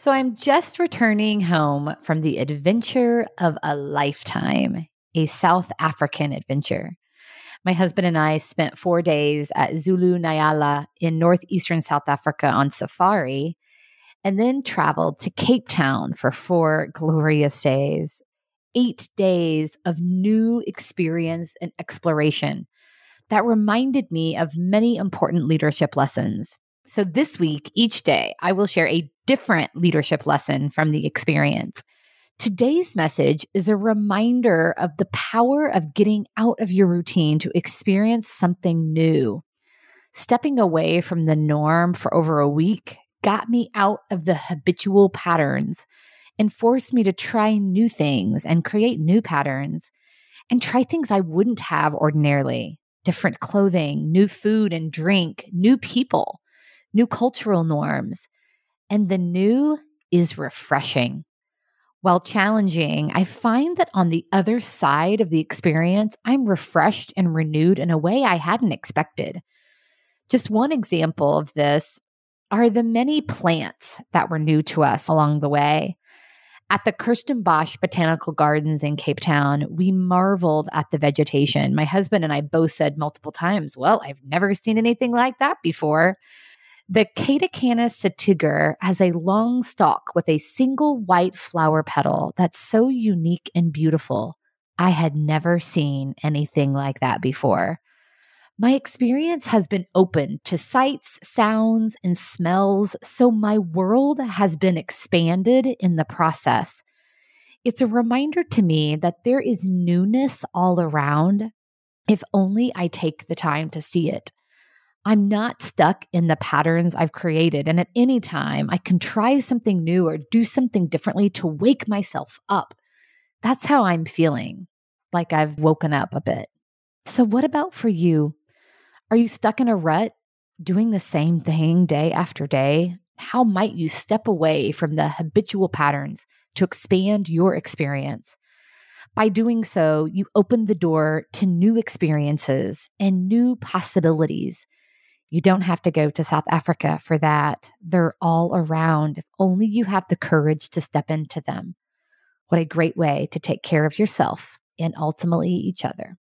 So I'm just returning home from the adventure of a lifetime, a South African adventure. My husband and I spent four days at Zulu Nyala in northeastern South Africa on safari, and then traveled to Cape Town for four glorious days. Eight days of new experience and exploration that reminded me of many important leadership lessons. So this week, each day, I will share a different leadership lesson from the experience. Today's message is a reminder of the power of getting out of your routine to experience something new. Stepping away from the norm for over a week got me out of the habitual patterns and forced me to try new things and create new patterns and try things I wouldn't have ordinarily different clothing, new food and drink, new people, new cultural norms and the new is refreshing. While challenging, I find that on the other side of the experience, I'm refreshed and renewed in a way I hadn't expected. Just one example of this are the many plants that were new to us along the way. At the Kirstenbosch Botanical Gardens in Cape Town, we marveled at the vegetation. My husband and I both said multiple times, Well, I've never seen anything like that before. The Catocana sativa has a long stalk with a single white flower petal that's so unique and beautiful. I had never seen anything like that before. My experience has been open to sights, sounds, and smells, so my world has been expanded in the process. It's a reminder to me that there is newness all around if only I take the time to see it. I'm not stuck in the patterns I've created. And at any time, I can try something new or do something differently to wake myself up. That's how I'm feeling, like I've woken up a bit. So, what about for you? Are you stuck in a rut, doing the same thing day after day? How might you step away from the habitual patterns to expand your experience? By doing so, you open the door to new experiences and new possibilities you don't have to go to South Africa for that. They're all around if only you have the courage to step into them. What a great way to take care of yourself and ultimately each other.